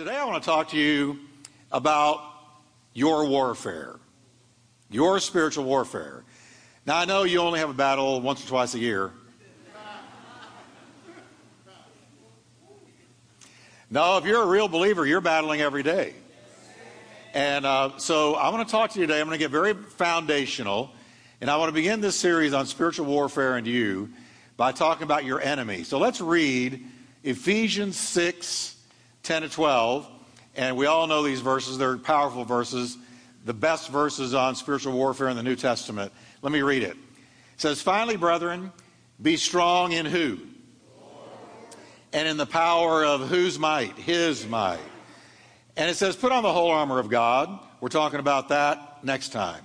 today I want to talk to you about your warfare, your spiritual warfare. Now, I know you only have a battle once or twice a year. No, if you're a real believer, you're battling every day. And uh, so I want to talk to you today. I'm going to get very foundational. And I want to begin this series on spiritual warfare and you by talking about your enemy. So let's read Ephesians 6 10 to 12. And we all know these verses, they're powerful verses, the best verses on spiritual warfare in the New Testament. Let me read it. It says, Finally, brethren, be strong in who? And in the power of whose might? His might. And it says, Put on the whole armor of God. We're talking about that next time.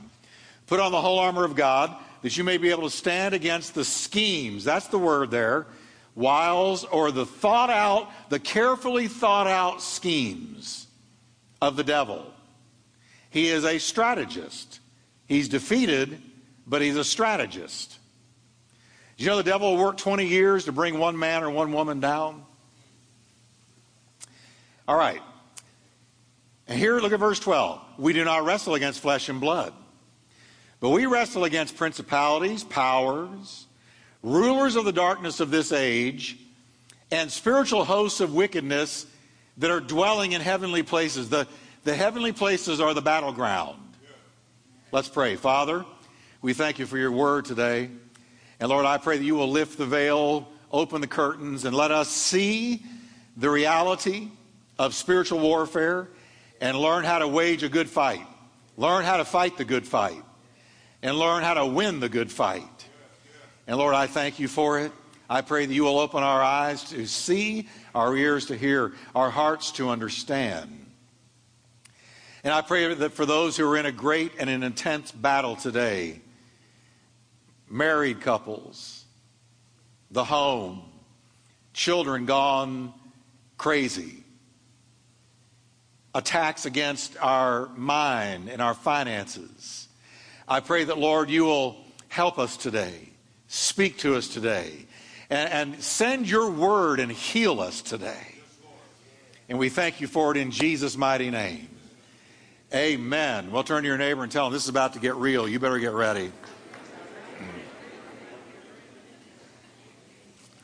Put on the whole armor of God that you may be able to stand against the schemes. That's the word there wiles, or the thought out, the carefully thought out schemes of the devil. He is a strategist. He's defeated, but he's a strategist. You know the devil will work 20 years to bring one man or one woman down? All right. And here, look at verse 12. We do not wrestle against flesh and blood, but we wrestle against principalities, powers, rulers of the darkness of this age, and spiritual hosts of wickedness that are dwelling in heavenly places. The, the heavenly places are the battleground. Let's pray. Father, we thank you for your word today. And Lord, I pray that you will lift the veil, open the curtains, and let us see the reality of spiritual warfare and learn how to wage a good fight. Learn how to fight the good fight. And learn how to win the good fight. And Lord, I thank you for it. I pray that you will open our eyes to see, our ears to hear, our hearts to understand. And I pray that for those who are in a great and an intense battle today, married couples, the home, children gone crazy, attacks against our mind and our finances. I pray that, Lord, you will help us today Speak to us today. And, and send your word and heal us today. And we thank you for it in Jesus' mighty name. Amen. Well, turn to your neighbor and tell him this is about to get real. You better get ready.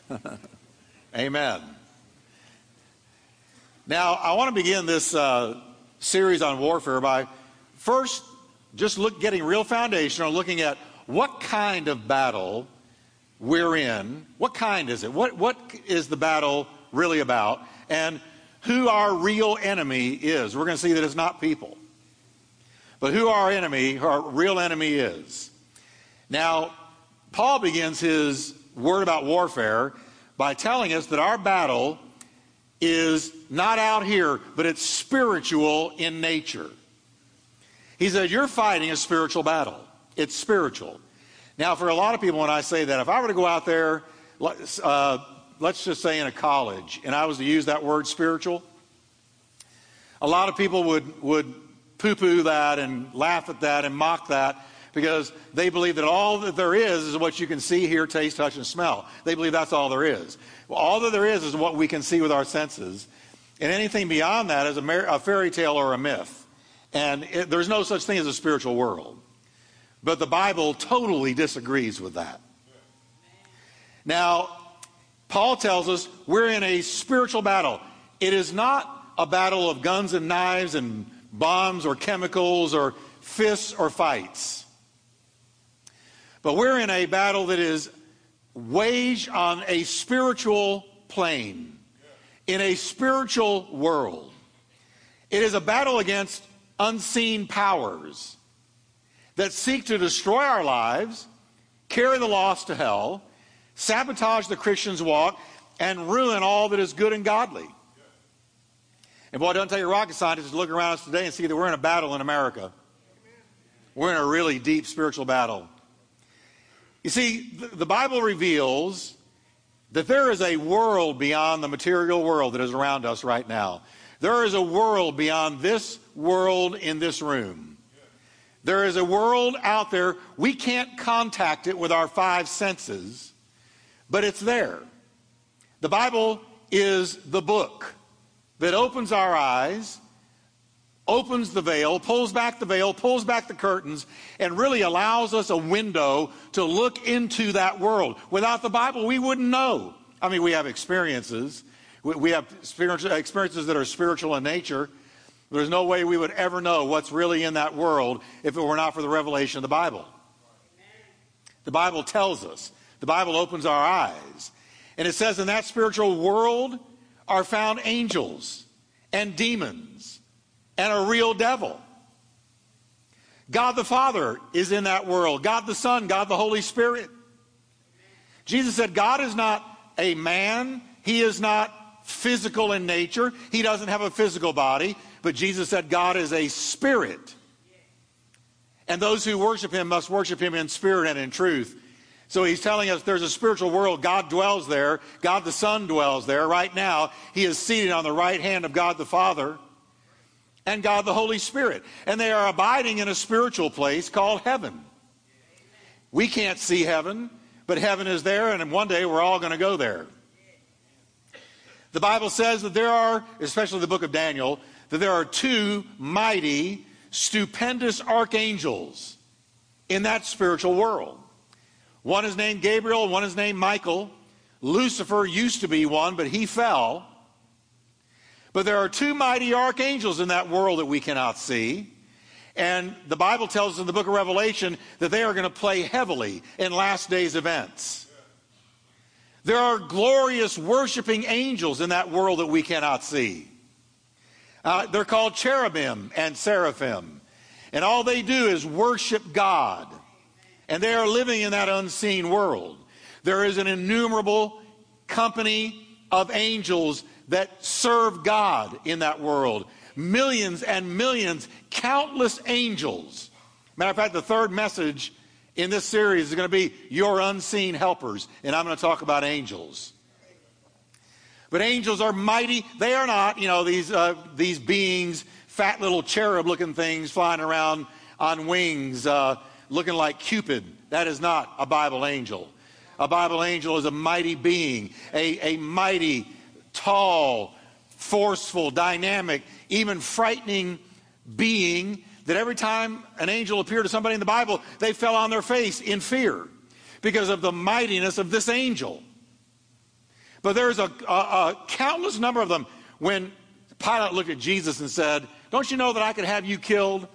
Amen. Now, I want to begin this uh, series on warfare by first just look, getting real foundation foundational, looking at what kind of battle we're in. What kind is it? What, what is the battle really about? And who our real enemy is. We're going to see that it's not people, but who our enemy, our real enemy is. Now, Paul begins his word about warfare by telling us that our battle is not out here, but it's spiritual in nature. He says, You're fighting a spiritual battle. It's spiritual. Now, for a lot of people, when I say that, if I were to go out there, uh, let's just say in a college, and I was to use that word spiritual, a lot of people would, would poo poo that and laugh at that and mock that because they believe that all that there is is what you can see, hear, taste, touch, and smell. They believe that's all there is. Well, all that there is is what we can see with our senses. And anything beyond that is a, a fairy tale or a myth. And it, there's no such thing as a spiritual world. But the Bible totally disagrees with that. Now, Paul tells us we're in a spiritual battle. It is not a battle of guns and knives and bombs or chemicals or fists or fights. But we're in a battle that is waged on a spiritual plane, in a spiritual world. It is a battle against unseen powers that seek to destroy our lives, carry the lost to hell, sabotage the Christian's walk, and ruin all that is good and godly. And boy, don't tell your rocket scientists to look around us today and see that we're in a battle in America. We're in a really deep spiritual battle. You see, the Bible reveals that there is a world beyond the material world that is around us right now. There is a world beyond this world in this room. There is a world out there. We can't contact it with our five senses, but it's there. The Bible is the book that opens our eyes, opens the veil, pulls back the veil, pulls back the curtains, and really allows us a window to look into that world. Without the Bible, we wouldn't know. I mean, we have experiences. We have experiences that are spiritual in nature. There's no way we would ever know what's really in that world if it were not for the revelation of the Bible. The Bible tells us. The Bible opens our eyes. And it says in that spiritual world are found angels and demons and a real devil. God the Father is in that world. God the Son, God the Holy Spirit. Jesus said, God is not a man. He is not physical in nature. He doesn't have a physical body. But Jesus said, God is a spirit. And those who worship him must worship him in spirit and in truth. So he's telling us there's a spiritual world. God dwells there. God the Son dwells there. Right now, he is seated on the right hand of God the Father and God the Holy Spirit. And they are abiding in a spiritual place called heaven. We can't see heaven, but heaven is there, and one day we're all going to go there. The Bible says that there are, especially the book of Daniel, that there are two mighty stupendous archangels in that spiritual world. One is named Gabriel, one is named Michael. Lucifer used to be one, but he fell. But there are two mighty archangels in that world that we cannot see. And the Bible tells us in the book of Revelation that they are going to play heavily in last days events. There are glorious worshiping angels in that world that we cannot see. Uh, they're called cherubim and seraphim. And all they do is worship God. And they are living in that unseen world. There is an innumerable company of angels that serve God in that world. Millions and millions, countless angels. Matter of fact, the third message in this series is going to be Your Unseen Helpers. And I'm going to talk about angels. But angels are mighty. They are not, you know, these, uh, these beings, fat little cherub looking things flying around on wings, uh, looking like Cupid. That is not a Bible angel. A Bible angel is a mighty being, a, a mighty, tall, forceful, dynamic, even frightening being that every time an angel appeared to somebody in the Bible, they fell on their face in fear because of the mightiness of this angel. But there's a, a, a countless number of them. When Pilate looked at Jesus and said, Don't you know that I could have you killed?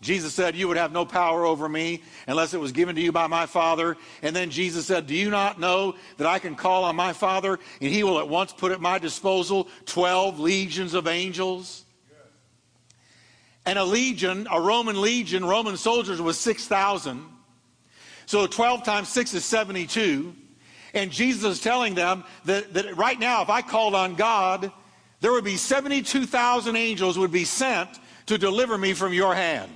Jesus said, You would have no power over me unless it was given to you by my Father. And then Jesus said, Do you not know that I can call on my Father and he will at once put at my disposal 12 legions of angels? And a legion, a Roman legion, Roman soldiers was 6,000. So 12 times 6 is 72. And Jesus is telling them that, that right now, if I called on God, there would be 72,000 angels would be sent to deliver me from your hand.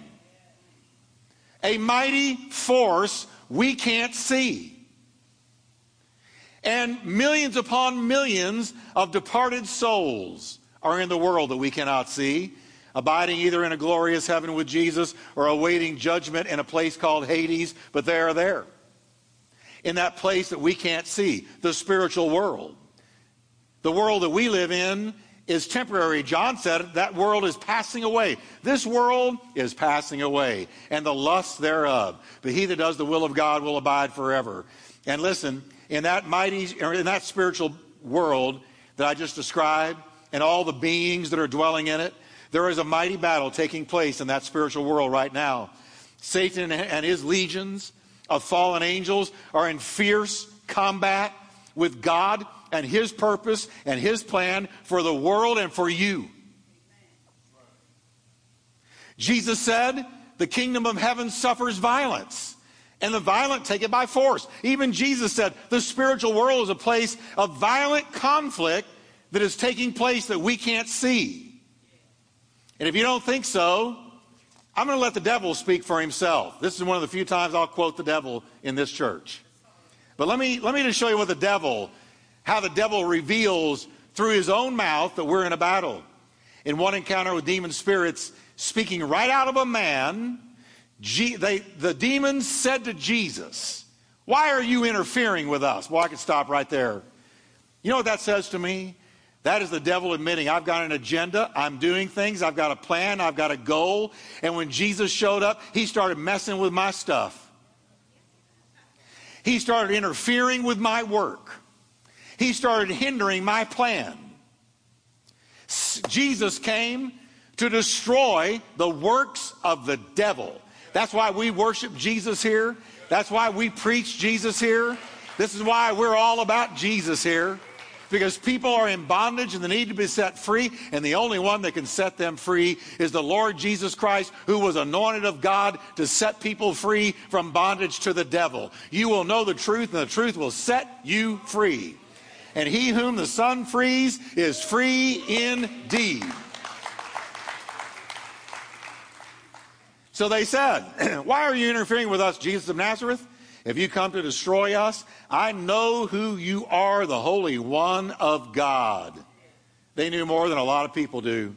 A mighty force we can't see. And millions upon millions of departed souls are in the world that we cannot see, abiding either in a glorious heaven with Jesus or awaiting judgment in a place called Hades, but they are there in that place that we can't see, the spiritual world. The world that we live in is temporary. John said that world is passing away. This world is passing away, and the lust thereof. But he that does the will of God will abide forever. And listen, in that mighty, in that spiritual world that I just described, and all the beings that are dwelling in it, there is a mighty battle taking place in that spiritual world right now. Satan and his legions of fallen angels are in fierce combat with God and His purpose and His plan for the world and for you. Jesus said, The kingdom of heaven suffers violence, and the violent take it by force. Even Jesus said, The spiritual world is a place of violent conflict that is taking place that we can't see. And if you don't think so, I'm going to let the devil speak for himself. This is one of the few times I'll quote the devil in this church. But let me, let me just show you what the devil, how the devil reveals through his own mouth that we're in a battle. In one encounter with demon spirits, speaking right out of a man, they, the demons said to Jesus, Why are you interfering with us? Well, I could stop right there. You know what that says to me? That is the devil admitting, I've got an agenda, I'm doing things, I've got a plan, I've got a goal. And when Jesus showed up, he started messing with my stuff. He started interfering with my work. He started hindering my plan. Jesus came to destroy the works of the devil. That's why we worship Jesus here. That's why we preach Jesus here. This is why we're all about Jesus here because people are in bondage and they need to be set free, and the only one that can set them free is the Lord Jesus Christ, who was anointed of God to set people free from bondage to the devil. You will know the truth, and the truth will set you free. And he whom the Son frees is free indeed. So they said, Why are you interfering with us, Jesus of Nazareth? If you come to destroy us, I know who you are, the Holy One of God. They knew more than a lot of people do.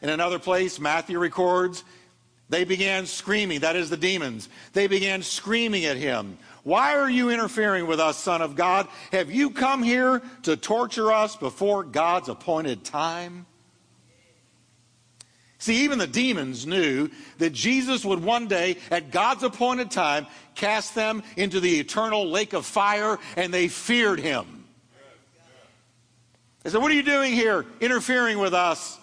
In another place, Matthew records, they began screaming, that is the demons. They began screaming at him. Why are you interfering with us, Son of God? Have you come here to torture us before God's appointed time? See, even the demons knew that Jesus would one day, at God's appointed time, cast them into the eternal lake of fire, and they feared him. They said, What are you doing here, interfering with us?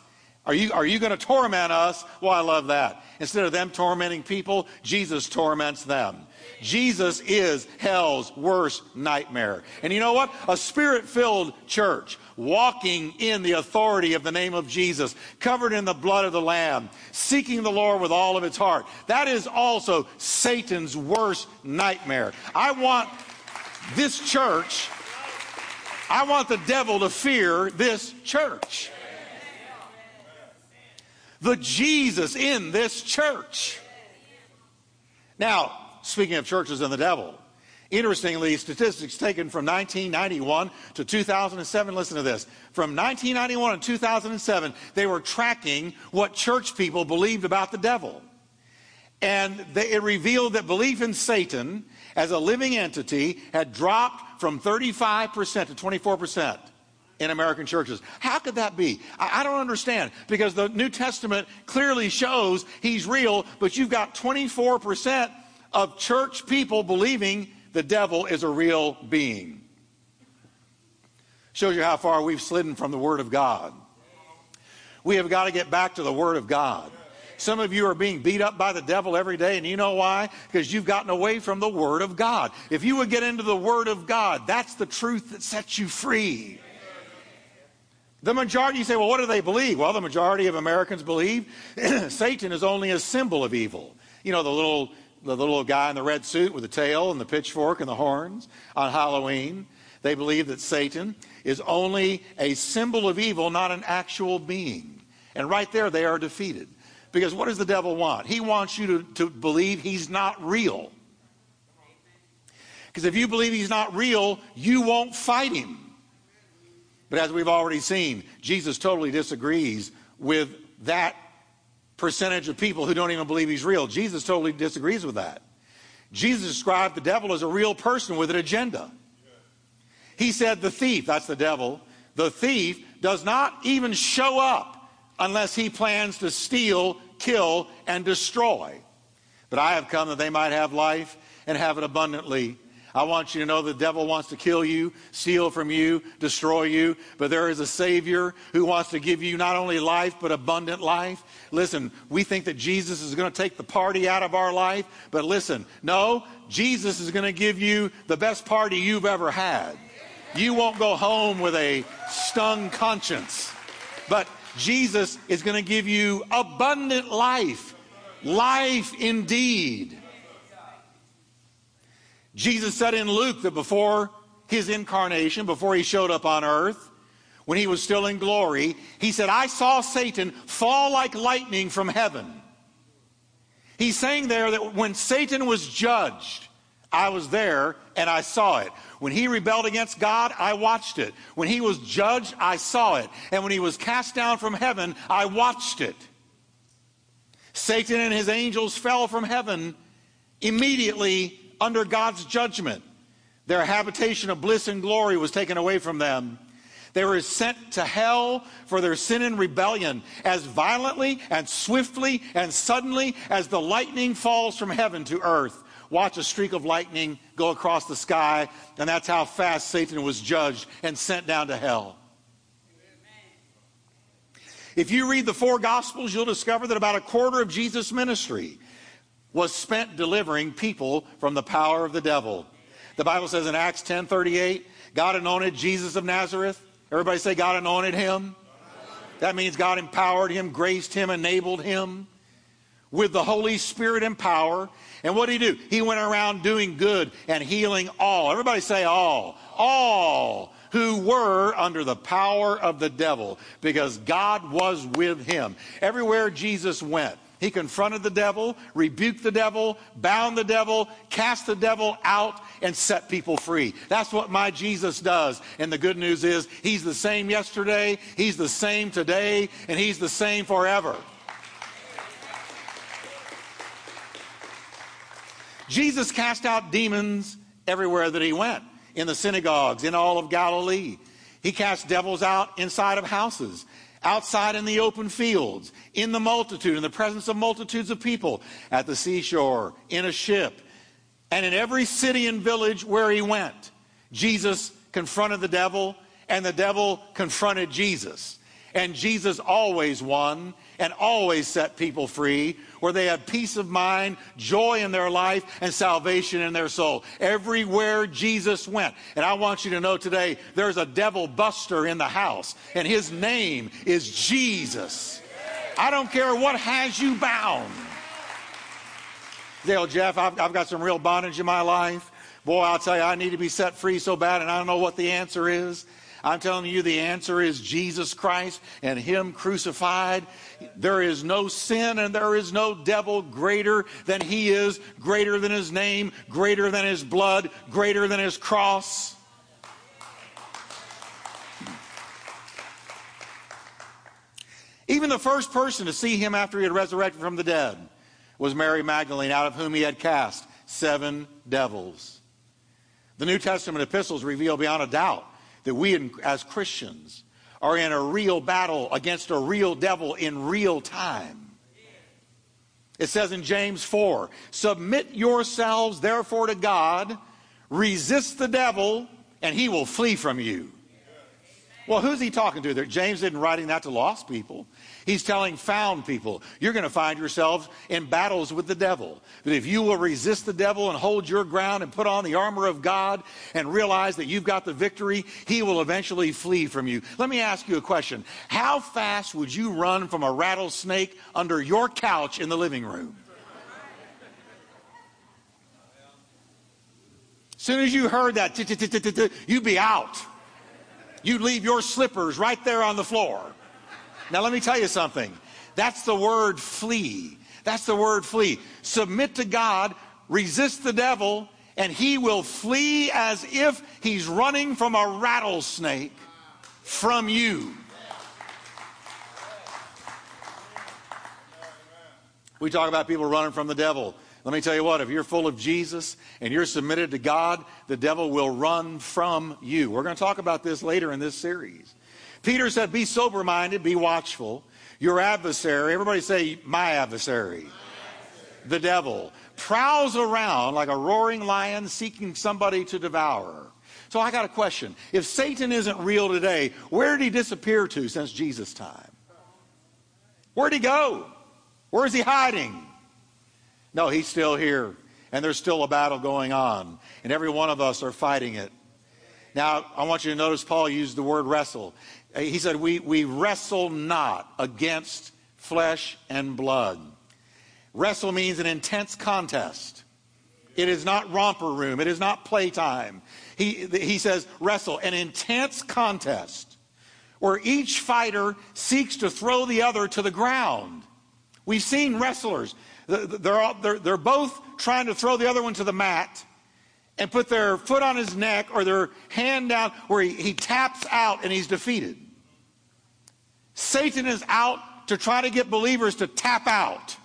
Are you, are you going to torment us? Well, I love that. Instead of them tormenting people, Jesus torments them. Jesus is hell's worst nightmare. And you know what? A spirit filled church walking in the authority of the name of Jesus, covered in the blood of the Lamb, seeking the Lord with all of its heart. That is also Satan's worst nightmare. I want this church, I want the devil to fear this church. The Jesus in this church. Now, speaking of churches and the devil, Interestingly, statistics taken from 1991 to 2007, listen to this. From 1991 to 2007, they were tracking what church people believed about the devil. And they, it revealed that belief in Satan as a living entity had dropped from 35% to 24% in American churches. How could that be? I, I, don't understand because the New Testament clearly shows he's real, but you've got 24% of church people believing the devil is a real being. Shows you how far we've slidden from the Word of God. We have got to get back to the Word of God. Some of you are being beat up by the devil every day, and you know why? Because you've gotten away from the Word of God. If you would get into the Word of God, that's the truth that sets you free. The majority, you say, well, what do they believe? Well, the majority of Americans believe Satan is only a symbol of evil. You know, the little the little guy in the red suit with the tail and the pitchfork and the horns on Halloween. They believe that Satan is only a symbol of evil, not an actual being. And right there, they are defeated. Because what does the devil want? He wants you to, to believe he's not real. Because if you believe he's not real, you won't fight him. But as we've already seen, Jesus totally disagrees with that percentage of people who don't even believe he's real. Jesus totally disagrees with that. Jesus described the devil as a real person with an agenda. He said the thief, that's the devil, the thief does not even show up unless he plans to steal, kill, and destroy. But I have come that they might have life and have it abundantly. I want you to know the devil wants to kill you, steal from you, destroy you, but there is a Savior who wants to give you not only life, but abundant life. Listen, we think that Jesus is going to take the party out of our life, but listen, no, Jesus is going to give you the best party you've ever had. You won't go home with a stung conscience, but Jesus is going to give you abundant life, life indeed. Jesus said in Luke that before his incarnation, before he showed up on earth, when he was still in glory, he said, I saw Satan fall like lightning from heaven. He's saying there that when Satan was judged, I was there and I saw it. When he rebelled against God, I watched it. When he was judged, I saw it. And when he was cast down from heaven, I watched it. Satan and his angels fell from heaven immediately under God's judgment. Their habitation of bliss and glory was taken away from them. They were sent to hell for their sin and rebellion as violently and swiftly and suddenly as the lightning falls from heaven to earth. Watch a streak of lightning go across the sky, and that's how fast Satan was judged and sent down to hell. If you read the four Gospels, you'll discover that about a quarter of Jesus' ministry was spent delivering people from the power of the devil. The Bible says in Acts 10 38, God anointed Jesus of Nazareth. Everybody say, God anointed him. That means God empowered him, graced him, enabled him with the Holy Spirit and power. And what did he do? He went around doing good and healing all. Everybody say all. All who were under the power of the devil because God was with him. Everywhere Jesus went, he confronted the devil, rebuked the devil, bound the devil, cast the devil out, and set people free. That's what my Jesus does. And the good news is, he's the same yesterday, he's the same today, and he's the same forever. Jesus cast out demons everywhere that he went in the synagogues, in all of Galilee. He cast devils out inside of houses, outside in the open fields, in the multitude, in the presence of multitudes of people, at the seashore, in a ship, and in every city and village where he went. Jesus confronted the devil, and the devil confronted Jesus. And Jesus always won and always set people free where they had peace of mind, joy in their life, and salvation in their soul. Everywhere Jesus went. And I want you to know today there's a devil buster in the house, and his name is Jesus. I don't care what has you bound. Dale Jeff, I've, I've got some real bondage in my life. Boy, I'll tell you, I need to be set free so bad, and I don't know what the answer is. I'm telling you, the answer is Jesus Christ and Him crucified. There is no sin and there is no devil greater than He is, greater than His name, greater than His blood, greater than His cross. Even the first person to see Him after He had resurrected from the dead was Mary Magdalene, out of whom He had cast seven devils. The New Testament epistles reveal beyond a doubt that we as Christians are in a real battle against a real devil in real time. It says in James 4 Submit yourselves therefore to God, resist the devil, and he will flee from you. Well, who's he talking to there? James isn't writing that to lost people. He's telling found people, you're going to find yourselves in battles with the devil. But if you will resist the devil and hold your ground and put on the armor of God and realize that you've got the victory, he will eventually flee from you. Let me ask you a question. How fast would you run from a rattlesnake under your couch in the living room? As soon as you heard that, you'd be out. You'd leave your slippers right there on the floor. Now, let me tell you something. That's the word flee. That's the word flee. Submit to God, resist the devil, and he will flee as if he's running from a rattlesnake from you. We talk about people running from the devil. Let me tell you what, if you're full of Jesus and you're submitted to God, the devil will run from you. We're going to talk about this later in this series. Peter said, Be sober minded, be watchful. Your adversary, everybody say, My adversary, the devil, prowls around like a roaring lion seeking somebody to devour. So I got a question. If Satan isn't real today, where did he disappear to since Jesus' time? Where'd he go? Where is he hiding? No, he's still here. And there's still a battle going on. And every one of us are fighting it. Now, I want you to notice Paul used the word wrestle. Uh, he said, we, we wrestle not against flesh and blood. Wrestle means an intense contest. It is not romper room. It is not playtime. He, he says, wrestle, an intense contest where each fighter seeks to throw the other to the ground. We've seen wrestlers. They're, they're, they're both trying to throw the other one to the mat and put their foot on his neck or their hand down where he, he taps out and he's defeated. Satan is out to try to get believers to tap out.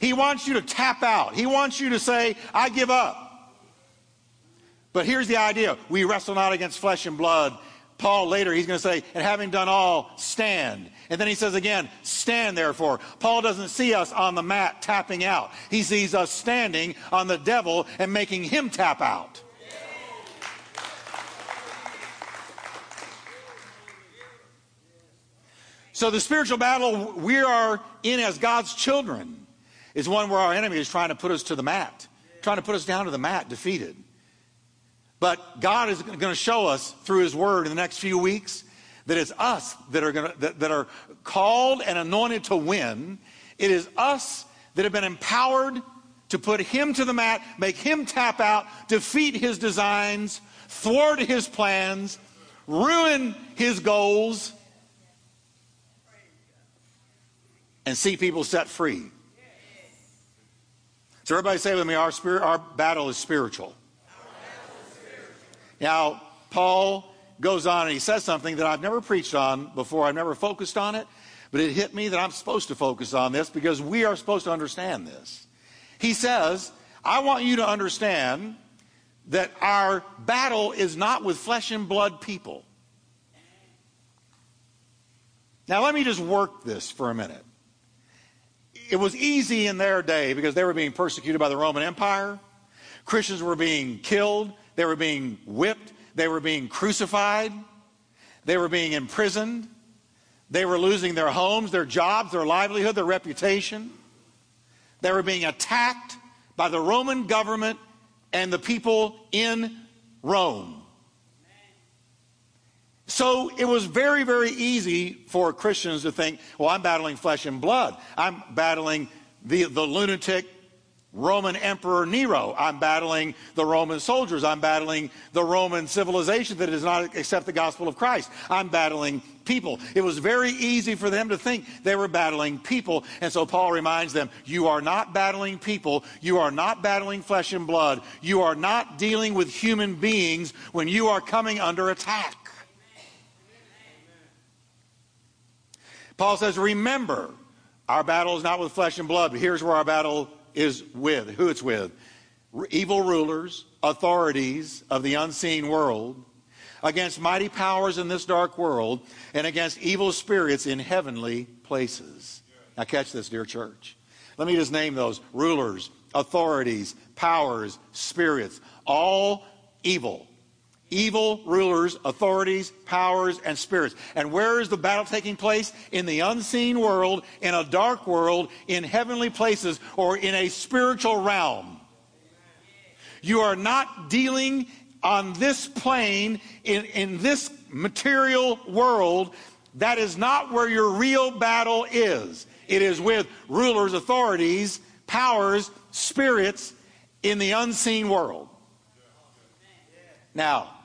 He wants you to tap out. He wants you to say, I give up. But here's the idea we wrestle not against flesh and blood. Paul later, he's going to say, and having done all, stand. And then he says again, stand therefore. Paul doesn't see us on the mat tapping out. He sees us standing on the devil and making him tap out. So the spiritual battle we are in as God's children is one where our enemy is trying to put us to the mat, trying to put us down to the mat, defeated. But God is going to show us through His Word in the next few weeks that it's us that are going to, that, that are called and anointed to win. It is us that have been empowered to put Him to the mat, make Him tap out, defeat His designs, thwart His plans, ruin His goals, and see people set free. So everybody say with me, our spirit, our battle is spiritual. Now, Paul goes on and he says something that I've never preached on before. I've never focused on it, but it hit me that I'm supposed to focus on this because we are supposed to understand this. He says, I want you to understand that our battle is not with flesh and blood people. Now, let me just work this for a minute. It was easy in their day because they were being persecuted by the Roman Empire. Christians were being killed. They were being whipped. They were being crucified. They were being imprisoned. They were losing their homes, their jobs, their livelihood, their reputation. They were being attacked by the Roman government and the people in Rome. So it was very, very easy for Christians to think, well, I'm battling flesh and blood. I'm battling the, the lunatic Roman Emperor Nero. I'm battling the Roman soldiers. I'm battling the Roman civilization that does not accept the gospel of Christ. I'm battling people. It was very easy for them to think they were battling people. And so Paul reminds them, you are not battling people. You are not battling flesh and blood. You are not dealing with human beings when you are coming under attack. Paul says, remember, our battle is not with flesh and blood, but here's where our battle is with, who it's with. Evil rulers, authorities of the unseen world, against mighty powers in this dark world, and against evil spirits in heavenly places. Now, catch this, dear church. Let me just name those rulers, authorities, powers, spirits, all evil evil rulers, authorities, powers, and spirits. And where is the battle taking place? In the unseen world, in a dark world, in heavenly places, or in a spiritual realm. You are not dealing on this plane, in, in this material world. That is not where your real battle is. It is with rulers, authorities, powers, spirits in the unseen world. Now,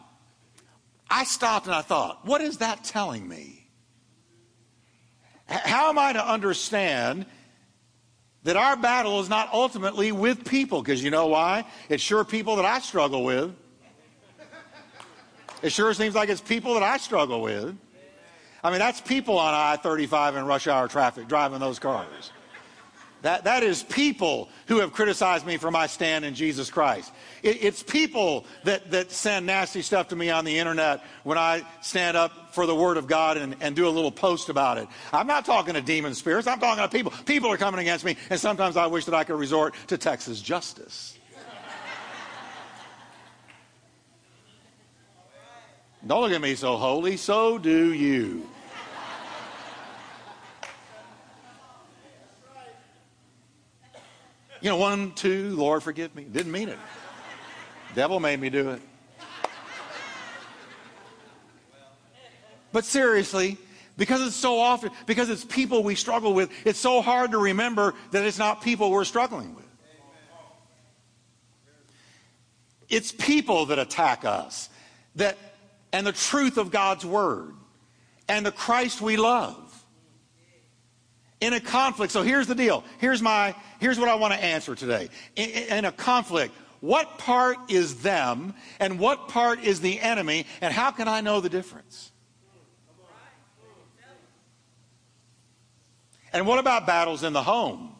I stopped and I thought, what is that telling me? How am I to understand that our battle is not ultimately with people? Because you know why? It's sure people that I struggle with. It sure seems like it's people that I struggle with. I mean, that's people on I 35 in rush hour traffic driving those cars. That, that is people who have criticized me for my stand in Jesus Christ. It, it's people that, that send nasty stuff to me on the internet when I stand up for the Word of God and, and do a little post about it. I'm not talking to demon spirits, I'm talking to people. People are coming against me, and sometimes I wish that I could resort to Texas justice. Don't look at me so holy, so do you. You know, one, two, Lord, forgive me. Didn't mean it. Devil made me do it. But seriously, because it's so often, because it's people we struggle with, it's so hard to remember that it's not people we're struggling with. It's people that attack us, that, and the truth of God's word, and the Christ we love in a conflict. So here's the deal. Here's my here's what I want to answer today. In, in, a conflict, what part is them and what part is the enemy and how can I know the difference? And what about battles in the home?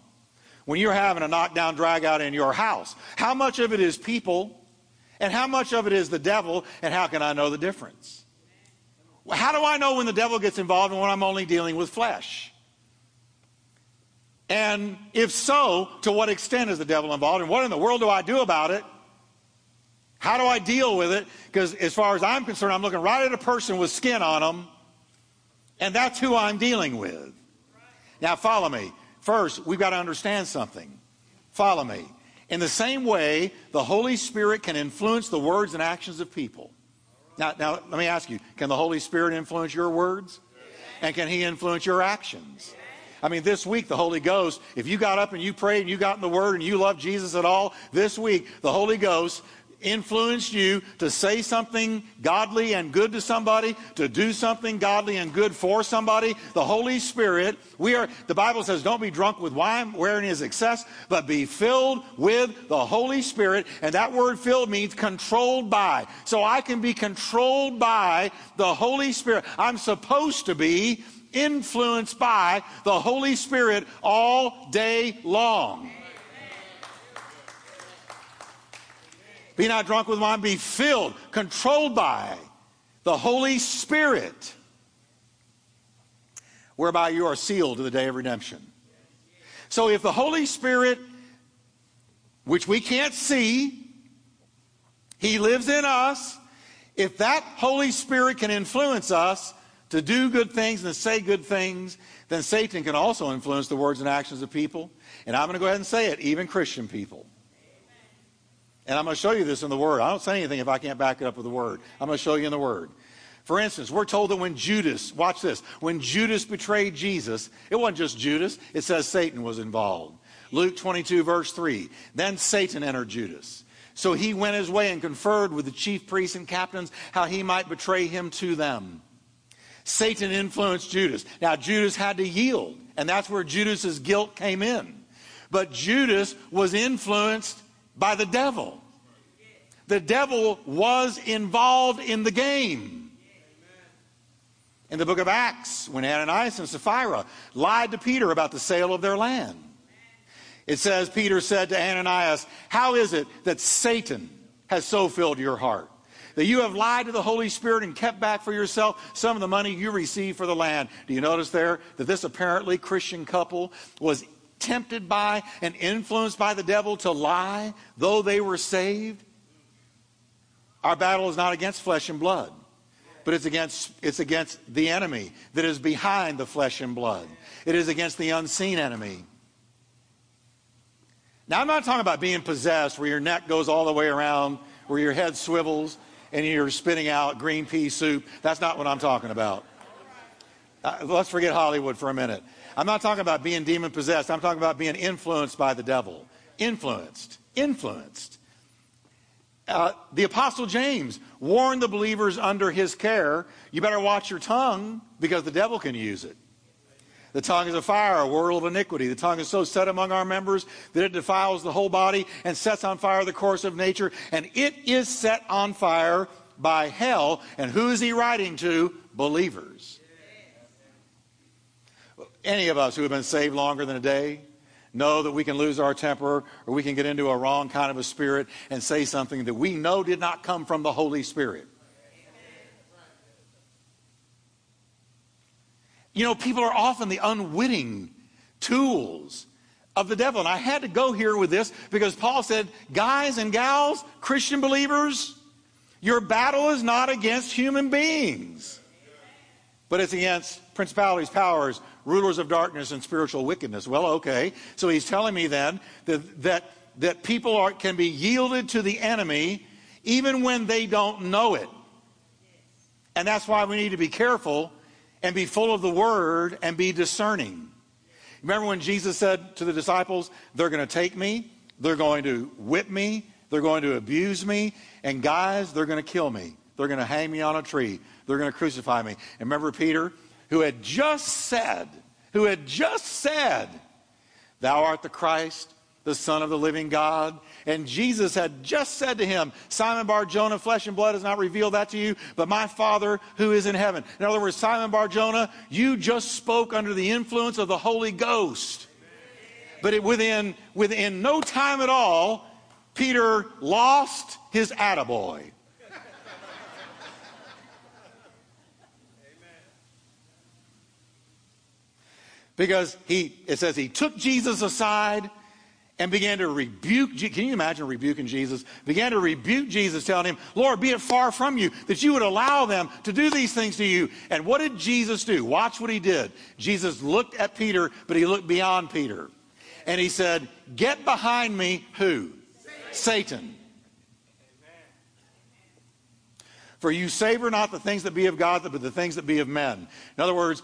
When you're having a knockdown drag out in your house, how much of it is people And how much of it is the devil, and how can I know the difference? How do I know when the devil gets involved and when I'm only dealing with flesh? And if so, to what extent is the devil involved? And what in the world do I do about it? How do I deal with it? Because as far as I'm concerned, I'm looking right at a person with skin on them, and that's who I'm dealing with. Now, follow me. First, we've got to understand something. Follow me. In the same way, the Holy Spirit can influence the words and actions of people. Now, now let me ask you can the Holy Spirit influence your words? And can He influence your actions? I mean, this week, the Holy Ghost, if you got up and you prayed and you got in the Word and you love Jesus at all, this week, the Holy Ghost influenced you to say something godly and good to somebody, to do something godly and good for somebody, the Holy Spirit, we are, the Bible says, don't be drunk with wine wherein is excess, but be filled with the Holy Spirit. And that word filled means controlled by. So I can be controlled by the Holy Spirit. I'm supposed to be influenced by the Holy Spirit all day long. Be not drunk with wine, be filled, controlled by the Holy Spirit, whereby you are sealed to the day of redemption. So if the Holy Spirit, which we can't see, He lives in us, if that Holy Spirit can influence us to do good things and to say good things, then Satan can also influence the words and actions of people. And I'm going to go ahead and say it, even Christian people. And I'm going to show you this in the Word. I don't say anything if I can't back it up with the Word. I'm going to show you in the Word. For instance, we're told that when Judas, watch this, when Judas betrayed Jesus, it wasn't just Judas, it says Satan was involved. Luke 22, verse 3. Then Satan entered Judas. So he went his way and conferred with the chief priests and captains how he might betray him to them. Satan influenced Judas. Now, Judas had to yield, and that's where Judas's guilt came in. But Judas was influenced by the devil. The devil was involved in the game. In the book of Acts, when Ananias and Sapphira lied to Peter about the sale of their land, it says, Peter said to Ananias, How is it that Satan has so filled your heart? That you have lied to the Holy Spirit and kept back for yourself some of the money you received for the land. Do you notice there that this apparently Christian couple was tempted by and influenced by the devil to lie, though they were saved? Our battle is not against flesh and blood, but it's against, it's against the enemy that is behind the flesh and blood. It is against the unseen enemy. Now, I'm not talking about being possessed where your neck goes all the way around, where your head swivels, and you're spitting out green pea soup. That's not what I'm talking about. Uh, let's forget Hollywood for a minute. I'm not talking about being demon possessed. I'm talking about being influenced by the devil. Influenced. Influenced. Uh, the Apostle James warned the believers under his care you better watch your tongue because the devil can use it. The tongue is a fire, a whirl of iniquity. The tongue is so set among our members that it defiles the whole body and sets on fire the course of nature. And it is set on fire by hell. And who is he writing to? Believers. Any of us who have been saved longer than a day know that we can lose our temper or we can get into a wrong kind of a spirit and say something that we know did not come from the Holy Spirit. You know, people are often the unwitting tools of the devil. And I had to go here with this because Paul said, guys and gals, Christian believers, your battle is not against human beings, but it's against principalities, powers, rulers of darkness and spiritual wickedness. Well, okay. So he's telling me then that, that, that people are, can be yielded to the enemy even when they don't know it. And that's why we need to be careful and be full of the word and be discerning. Remember when Jesus said to the disciples, They're going to take me, they're going to whip me, they're going to abuse me, and guys, they're going to kill me. They're going to hang me on a tree. They're going to crucify me. And remember Peter? who had just said, who had just said, Thou art the Christ, the Son of the living God. And Jesus had just said to him, Simon Bar Jonah, flesh and blood has not revealed that to you, but my Father who is in heaven. In other words, Simon Bar Jonah, you just spoke under the influence of the Holy Ghost. But it, within, within no time at all, Peter lost his attaboy. Because he, it says he took Jesus aside and began to rebuke. Can you imagine rebuking Jesus? Began to rebuke Jesus, telling him, Lord, be it far from you that you would allow them to do these things to you. And what did Jesus do? Watch what he did. Jesus looked at Peter, but he looked beyond Peter. And he said, Get behind me, who? Satan. Satan. For you savor not the things that be of God, but the things that be of men. In other words,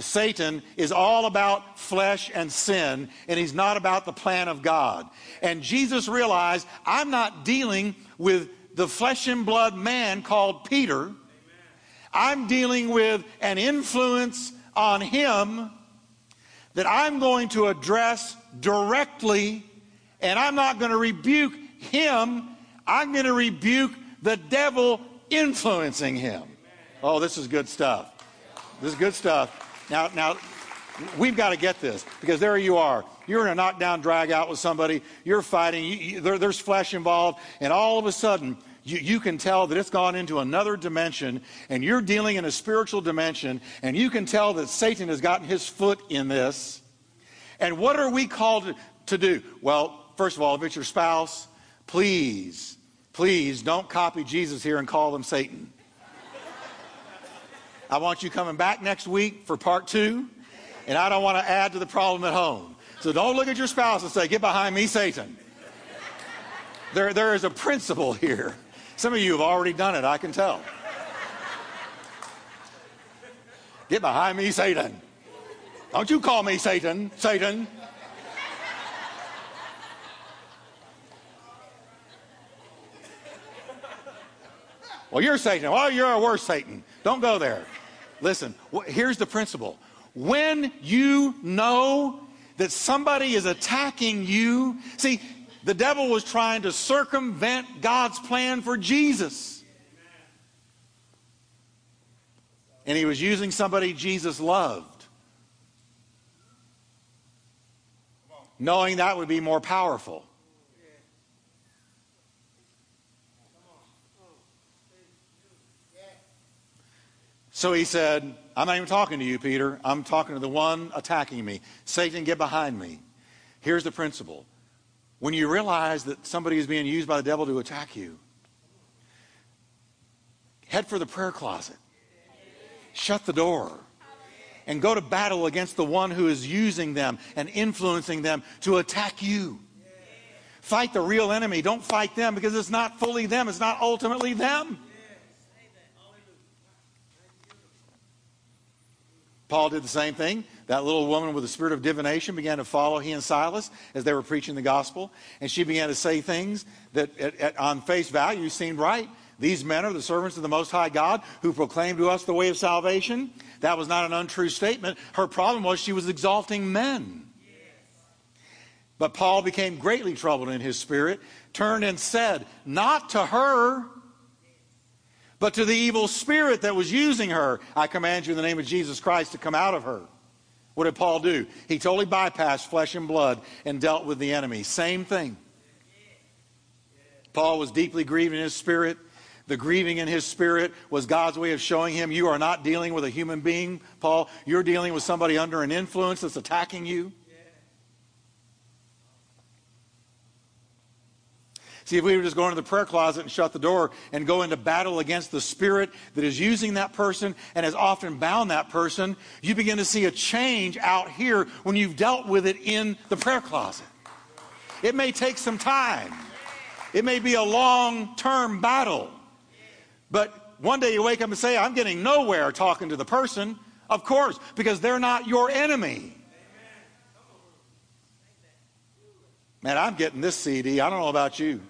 Satan is all about flesh and sin, and he's not about the plan of God. And Jesus realized, I'm not dealing with the flesh and blood man called Peter. I'm dealing with an influence on him that I'm going to address directly, and I'm not going to rebuke him. I'm going to rebuke the devil influencing him. Oh, this is good stuff. This is good stuff. Now, now, we've got to get this because there you are. You're in a knockdown drag out with somebody. You're fighting. You, you, there, there's flesh involved, and all of a sudden, you, you, can tell that it's gone into another dimension, and you're dealing in a spiritual dimension, and you can tell that Satan has gotten his foot in this. And what are we called to do? Well, first of all, if it's your spouse, please Please don't copy Jesus here and call them Satan. I want you coming back next week for part two, and I don't want to add to the problem at home. So don't look at your spouse and say, Get behind me, Satan. There, there is a principle here. Some of you have already done it, I can tell. Get behind me, Satan. Don't you call me Satan, Satan. Well, you're Satan. Well, you're a worse Satan. Don't go there. Listen, here's the principle. When you know that somebody is attacking you, see, the devil was trying to circumvent God's plan for Jesus. And he was using somebody Jesus loved, knowing that would be more powerful. So he said, I'm not even talking to you, Peter. I'm talking to the one attacking me. Satan, get behind me. Here's the principle. When you realize that somebody is being used by the devil to attack you, head for the prayer closet. Shut the door. And go to battle against the one who is using them and influencing them to attack you. Fight the real enemy. Don't fight them because it's not fully them, it's not ultimately them. Paul did the same thing. That little woman with the spirit of divination began to follow he and Silas as they were preaching the gospel. And she began to say things that at, at, on face value seemed right. These men are the servants of the Most High God who proclaim to us the way of salvation. That was not an untrue statement. Her problem was she was exalting men. But Paul became greatly troubled in his spirit, turned and said, Not to her but to the evil spirit that was using her, I command you in the name of Jesus Christ to come out of her. What did Paul do? He totally bypassed flesh and blood and dealt with the enemy. Same thing. Paul was deeply grieved in his spirit. The grieving in his spirit was God's way of showing him you are not dealing with a human being, Paul. You're dealing with somebody under an influence that's attacking you. See, if we would just go into the prayer closet and shut the door and go into battle against the spirit that is using that person and has often bound that person, you begin to see a change out here when you've dealt with it in the prayer closet. It may take some time, it may be a long term battle. But one day you wake up and say, I'm getting nowhere talking to the person. Of course, because they're not your enemy. Man, I'm getting this CD. I don't know about you.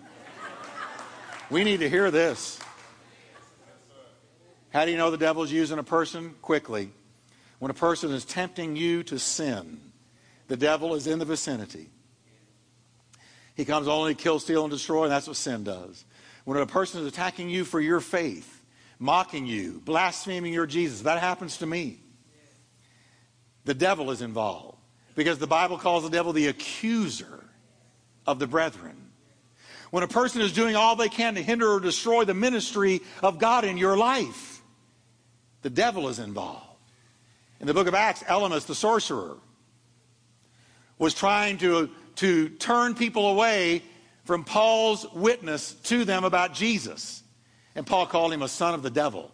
We need to hear this. How do you know the devil's using a person? Quickly. When a person is tempting you to sin, the devil is in the vicinity. He comes only to kill, steal, and destroy, and that's what sin does. When a person is attacking you for your faith, mocking you, blaspheming your Jesus, that happens to me. The devil is involved because the Bible calls the devil the accuser of the brethren. When a person is doing all they can to hinder or destroy the ministry of God in your life, the devil is involved. In the book of Acts, Elymas, the sorcerer, was trying to, to turn people away from Paul's witness to them about Jesus. And Paul called him a son of the devil.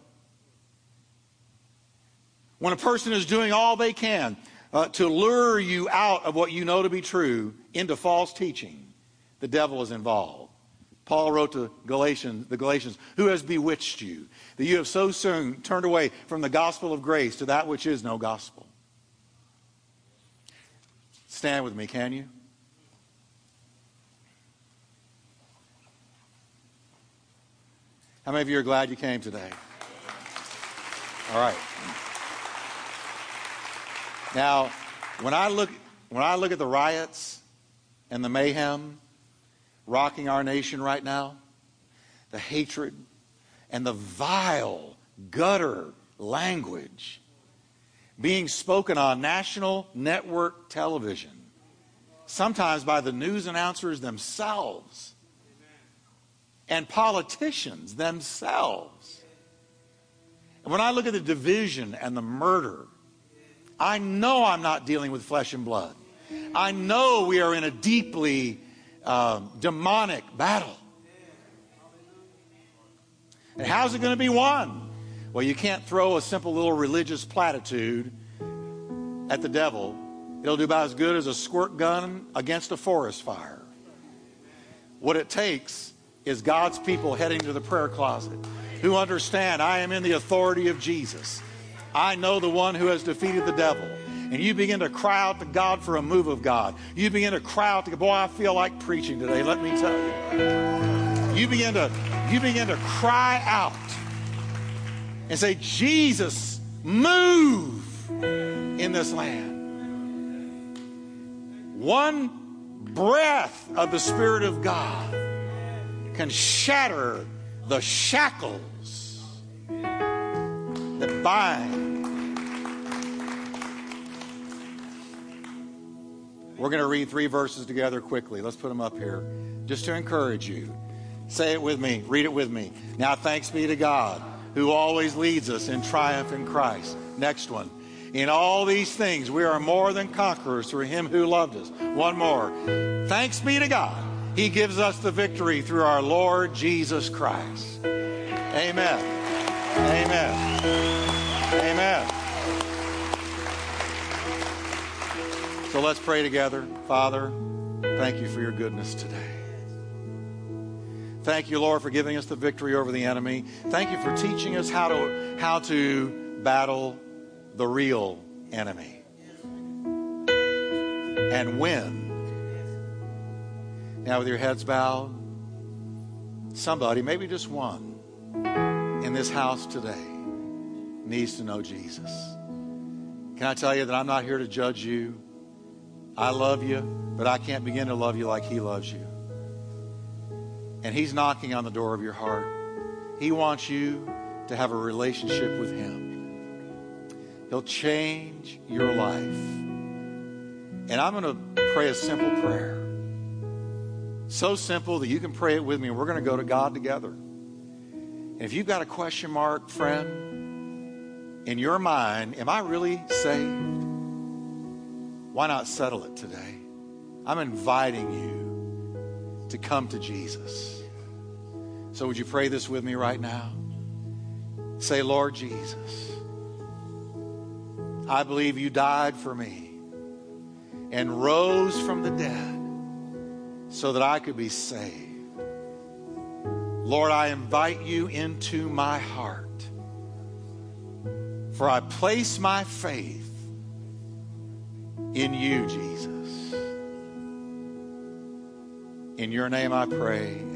When a person is doing all they can uh, to lure you out of what you know to be true into false teaching, the devil is involved. Paul wrote to Galatians, the Galatians, who has bewitched you, that you have so soon turned away from the gospel of grace to that which is no gospel. Stand with me, can you? How many of you are glad you came today? All right. Now, when I look when I look at the riots and the mayhem rocking our nation right now, the hatred and the vile gutter language being spoken on national network television, sometimes by the news announcers themselves and politicians themselves. And when I look at the division and the murder, I know I'm not dealing with flesh and blood. I know we are in a deeply uh, demonic battle. And how's it going to be won? Well, you can't throw a simple little religious platitude at the devil. It'll do about as good as a squirt gun against a forest fire. What it takes is God's people heading to the prayer closet who understand I am in the authority of Jesus. I know the one who has defeated the devil. And you begin to cry out to God for a move of God. You begin to cry out to boy, I feel like preaching today, let me tell you. You begin to you begin to cry out and say, Jesus, move in this land. One breath of the Spirit of God can shatter the shackles that bind. We're going to read three verses together quickly. Let's put them up here just to encourage you. Say it with me. Read it with me. Now, thanks be to God who always leads us in triumph in Christ. Next one. In all these things, we are more than conquerors through him who loved us. One more. Thanks be to God he gives us the victory through our Lord Jesus Christ. Amen. Amen. Amen. So let's pray together. Father, thank you for your goodness today. Thank you, Lord, for giving us the victory over the enemy. Thank you for teaching us how to, how to battle the real enemy and win now, with your heads bowed, somebody, maybe just one, in this house today needs to know Jesus. Can I tell you that I'm not here to judge you? I love you, but I can't begin to love you like He loves you. And He's knocking on the door of your heart. He wants you to have a relationship with Him. He'll change your life. And I'm going to pray a simple prayer. So simple that you can pray it with me, and we're going to go to God together. And if you've got a question mark, friend, in your mind, am I really saved? Why not settle it today? I'm inviting you to come to Jesus. So, would you pray this with me right now? Say, Lord Jesus, I believe you died for me and rose from the dead so that I could be saved. Lord, I invite you into my heart. For I place my faith in you, Jesus. In your name I pray.